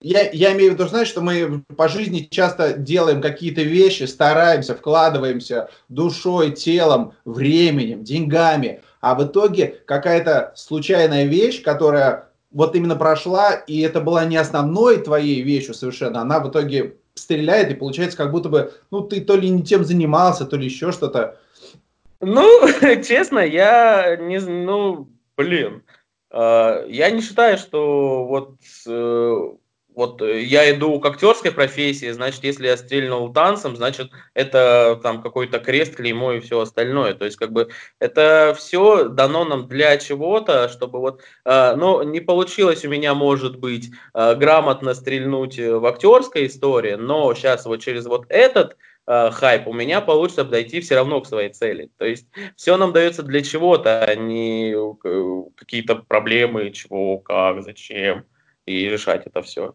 Я, я имею в виду, знаешь, что мы по жизни часто делаем какие-то вещи, стараемся, вкладываемся душой, телом, временем, деньгами, а в итоге какая-то случайная вещь, которая вот именно прошла, и это была не основной твоей вещью совершенно, она в итоге стреляет, и получается, как будто бы, ну, ты то ли не тем занимался, то ли еще что-то. Ну, честно, я не, ну, блин, э, я не считаю, что вот э, вот э, я иду к актерской профессии, значит, если я стрельнул танцем, значит, это там какой-то крест, клеймо и все остальное. То есть, как бы, это все дано нам для чего-то, чтобы вот, э, ну, не получилось у меня, может быть, э, грамотно стрельнуть в актерской истории, но сейчас вот через вот этот э, хайп у меня получится подойти все равно к своей цели. То есть, все нам дается для чего-то, а не э, какие-то проблемы, чего, как, зачем, и решать это все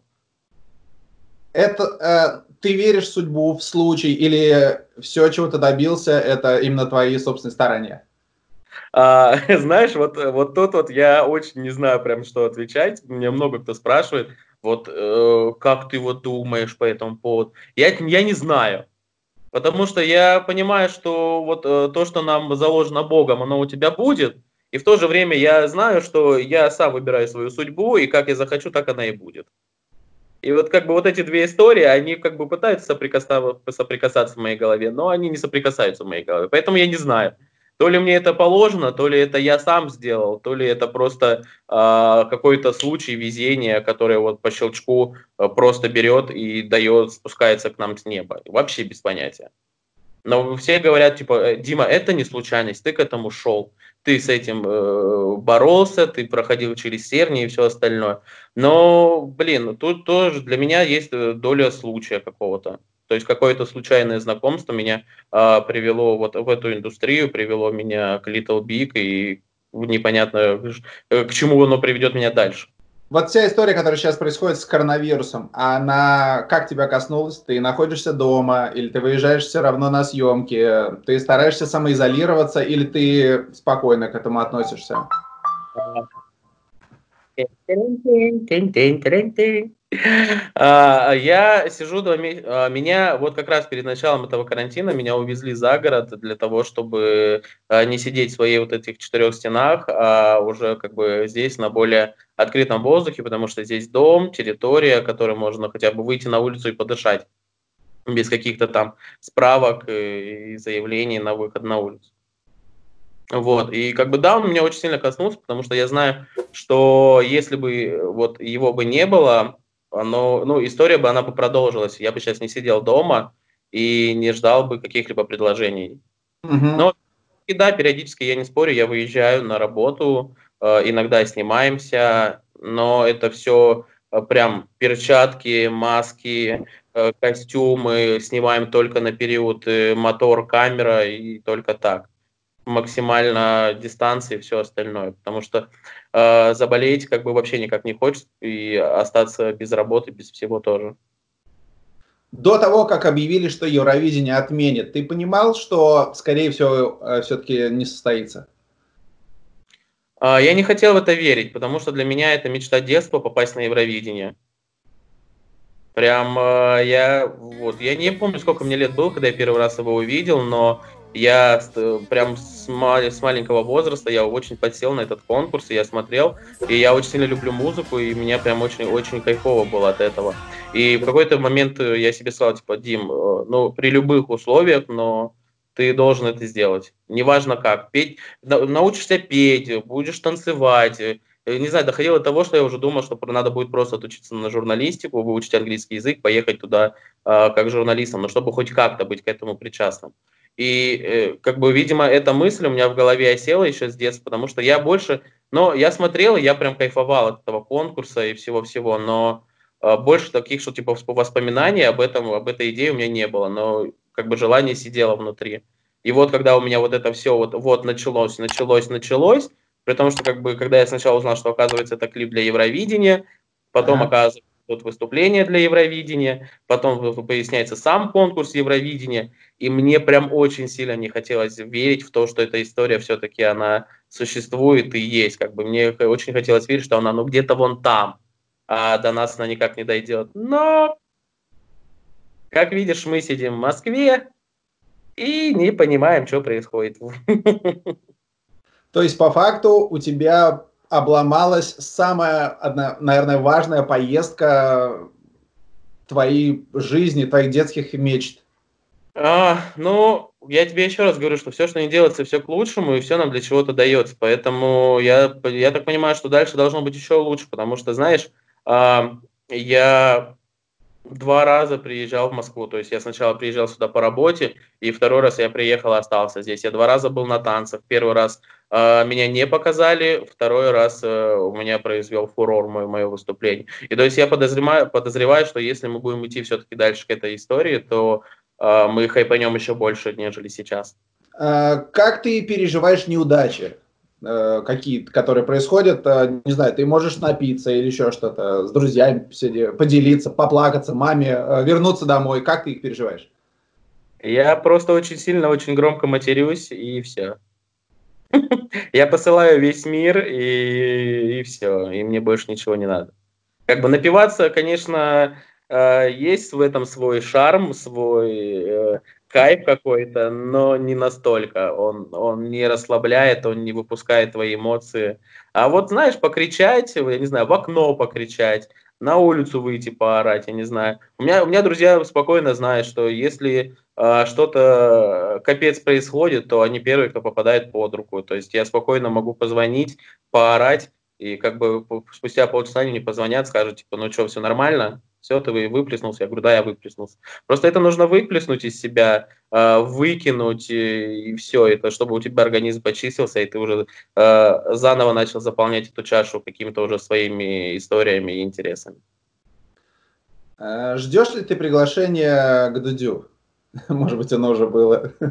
это э, ты веришь в судьбу, в случай, или все, чего ты добился, это именно твои собственные старания? А, знаешь, вот, вот тут вот я очень не знаю прям, что отвечать. Мне много кто спрашивает, вот э, как ты вот думаешь по этому поводу. Я, я не знаю. Потому что я понимаю, что вот э, то, что нам заложено Богом, оно у тебя будет. И в то же время я знаю, что я сам выбираю свою судьбу, и как я захочу, так она и будет. И вот как бы вот эти две истории, они как бы пытаются соприкасаться, соприкасаться в моей голове, но они не соприкасаются в моей голове. Поэтому я не знаю, то ли мне это положено, то ли это я сам сделал, то ли это просто э, какой-то случай везения, который вот по щелчку э, просто берет и дает, спускается к нам с неба. Вообще без понятия. Но все говорят, типа, «Э, Дима, это не случайность, ты к этому шел ты с этим э, боролся, ты проходил через серни и все остальное. Но, блин, тут тоже для меня есть э, доля случая какого-то. То есть какое-то случайное знакомство меня э, привело вот в эту индустрию, привело меня к Little Big, и непонятно, э, к чему оно приведет меня дальше. Вот вся история, которая сейчас происходит с коронавирусом, она как тебя коснулась? Ты находишься дома, или ты выезжаешь все равно на съемки? Ты стараешься самоизолироваться, или ты спокойно к этому относишься? А, я сижу два месяца. Меня вот как раз перед началом этого карантина меня увезли за город для того, чтобы а, не сидеть в своей вот этих четырех стенах, а уже как бы здесь на более открытом воздухе, потому что здесь дом, территория, которой можно хотя бы выйти на улицу и подышать без каких-то там справок и заявлений на выход на улицу. Вот, и как бы да, он меня очень сильно коснулся, потому что я знаю, что если бы вот его бы не было, оно, ну, история бы, она бы продолжилась. Я бы сейчас не сидел дома и не ждал бы каких-либо предложений. Угу. Но и да, периодически я не спорю, я выезжаю на работу, э, иногда снимаемся, но это все э, прям перчатки, маски, э, костюмы, снимаем только на период мотор, камера и только так максимально дистанции и все остальное, потому что э, заболеть как бы вообще никак не хочется и остаться без работы, без всего тоже. До того, как объявили, что Евровидение отменят, ты понимал, что, скорее всего, э, все-таки не состоится? Э, я не хотел в это верить, потому что для меня это мечта детства попасть на Евровидение. Прям э, я вот я не помню, сколько мне лет было, когда я первый раз его увидел, но я прям с, мал- с маленького возраста я очень подсел на этот конкурс, и я смотрел, и я очень сильно люблю музыку, и мне прям очень-очень кайфово было от этого. И в какой-то момент я себе сказал, типа, Дим, э, ну, при любых условиях, но ты должен это сделать. Неважно как. Петь, научишься петь, будешь танцевать. Э, не знаю, доходило до того, что я уже думал, что надо будет просто отучиться на журналистику, выучить английский язык, поехать туда э, как журналистом, но чтобы хоть как-то быть к этому причастным. И э, как бы, видимо, эта мысль у меня в голове осела еще с детства, потому что я больше, но я смотрел, и я прям кайфовал от этого конкурса и всего-всего, но э, больше таких, что типа воспоминаний об этом, об этой идее у меня не было, но как бы желание сидело внутри. И вот когда у меня вот это все вот, вот началось, началось, началось, при том, что как бы, когда я сначала узнал, что оказывается это клип для Евровидения, потом ага. оказывается тут выступление для Евровидения, потом поясняется сам конкурс Евровидения, и мне прям очень сильно не хотелось верить в то, что эта история все-таки она существует и есть. Как бы мне очень хотелось верить, что она ну где-то вон там, а до нас она никак не дойдет. Но, как видишь, мы сидим в Москве и не понимаем, что происходит. То есть, по факту, у тебя обломалась самая, одна, наверное, важная поездка твоей жизни, твоих детских мечт? А, ну, я тебе еще раз говорю, что все, что не делается, все к лучшему, и все нам для чего-то дается. Поэтому я, я так понимаю, что дальше должно быть еще лучше, потому что, знаешь, а, я два раза приезжал в Москву. То есть я сначала приезжал сюда по работе, и второй раз я приехал и остался здесь. Я два раза был на танцах. Первый раз э, меня не показали, второй раз э, у меня произвел фурор мое, мое выступление. И то есть я подозреваю, подозреваю, что если мы будем идти все-таки дальше к этой истории, то э, мы хайпанем еще больше, нежели сейчас. А, как ты переживаешь неудачи? Э, какие которые происходят, э, не знаю, ты можешь напиться или еще что-то, с друзьями поделиться, поплакаться, маме, э, вернуться домой. Как ты их переживаешь? Я просто очень сильно, очень громко матерюсь, и все. Я посылаю весь мир, и, и все, и мне больше ничего не надо. Как бы напиваться, конечно, есть в этом свой шарм, свой кайф какой-то, но не настолько. Он, он не расслабляет, он не выпускает твои эмоции. А вот, знаешь, покричать, я не знаю, в окно покричать, на улицу выйти поорать, я не знаю. У меня, у меня друзья спокойно знают, что если э, что-то капец происходит, то они первые, кто попадает под руку. То есть я спокойно могу позвонить, поорать, и как бы спустя полчаса они мне позвонят, скажут, типа, ну что, все нормально? Все, ты выплеснулся. Я говорю, да, я выплеснулся. Просто это нужно выплеснуть из себя, э, выкинуть, и, и все, это чтобы у тебя организм почистился, и ты уже э, заново начал заполнять эту чашу какими-то уже своими историями и интересами. Э, ждешь ли ты приглашения к Дудю? Может быть, оно уже было.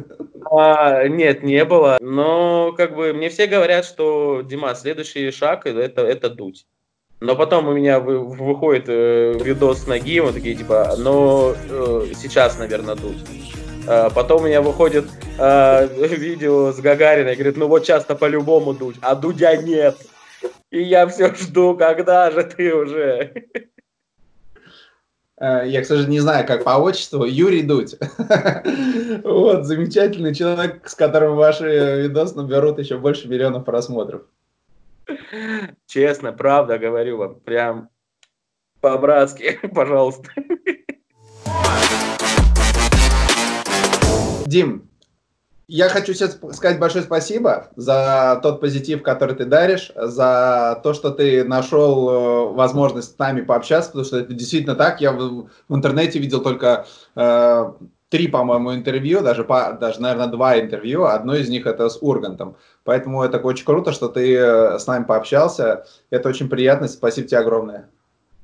А, нет, не было. Но как бы мне все говорят, что Дима, следующий шаг это, это дуть. Но потом у меня вы, выходит э, видос с ноги, вот такие типа, ну э, сейчас, наверное, тут. А потом у меня выходит э, видео с Гагариной, говорит, ну вот часто по-любому дуть, а Дудя нет. И я все жду, когда же ты уже. Э, я, к сожалению, не знаю, как по отчеству. Юрий Дудь. Вот, замечательный человек, с которым ваши видосы наберут еще больше миллионов просмотров. Честно, правда говорю вам, прям по-братски, пожалуйста. Дим, я хочу сейчас сказать большое спасибо за тот позитив, который ты даришь, за то, что ты нашел э, возможность с нами пообщаться, потому что это действительно так. Я в, интернете видел только э, три, по-моему, интервью, даже, по, даже, наверное, два интервью. Одно из них это с Ургантом. Поэтому это очень круто, что ты э, с нами пообщался. Это очень приятно. Спасибо тебе огромное.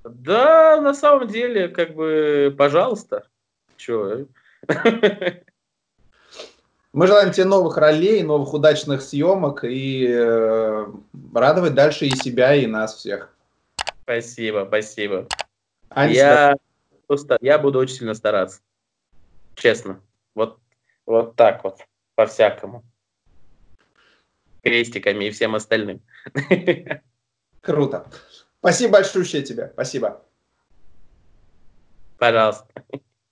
Да, на самом деле, как бы, пожалуйста. Че? Мы желаем тебе новых ролей, новых удачных съемок и э, радовать дальше и себя, и нас всех. Спасибо, спасибо. Аня, я, просто, я буду очень сильно стараться. Честно. Вот, вот так вот, по-всякому. Крестиками и всем остальным. Круто. Спасибо большое тебе. Спасибо. Пожалуйста.